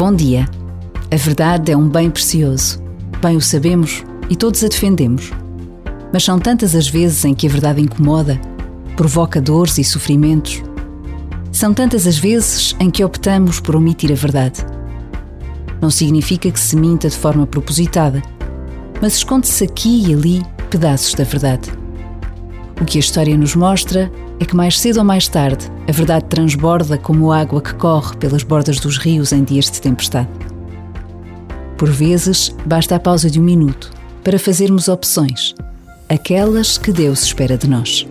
Bom dia. A verdade é um bem precioso. Bem o sabemos e todos a defendemos. Mas são tantas as vezes em que a verdade incomoda, provoca dores e sofrimentos. São tantas as vezes em que optamos por omitir a verdade. Não significa que se minta de forma propositada, mas esconde-se aqui e ali pedaços da verdade. O que a história nos mostra é que mais cedo ou mais tarde a verdade transborda como água que corre pelas bordas dos rios em dias de tempestade. Por vezes, basta a pausa de um minuto para fazermos opções, aquelas que Deus espera de nós.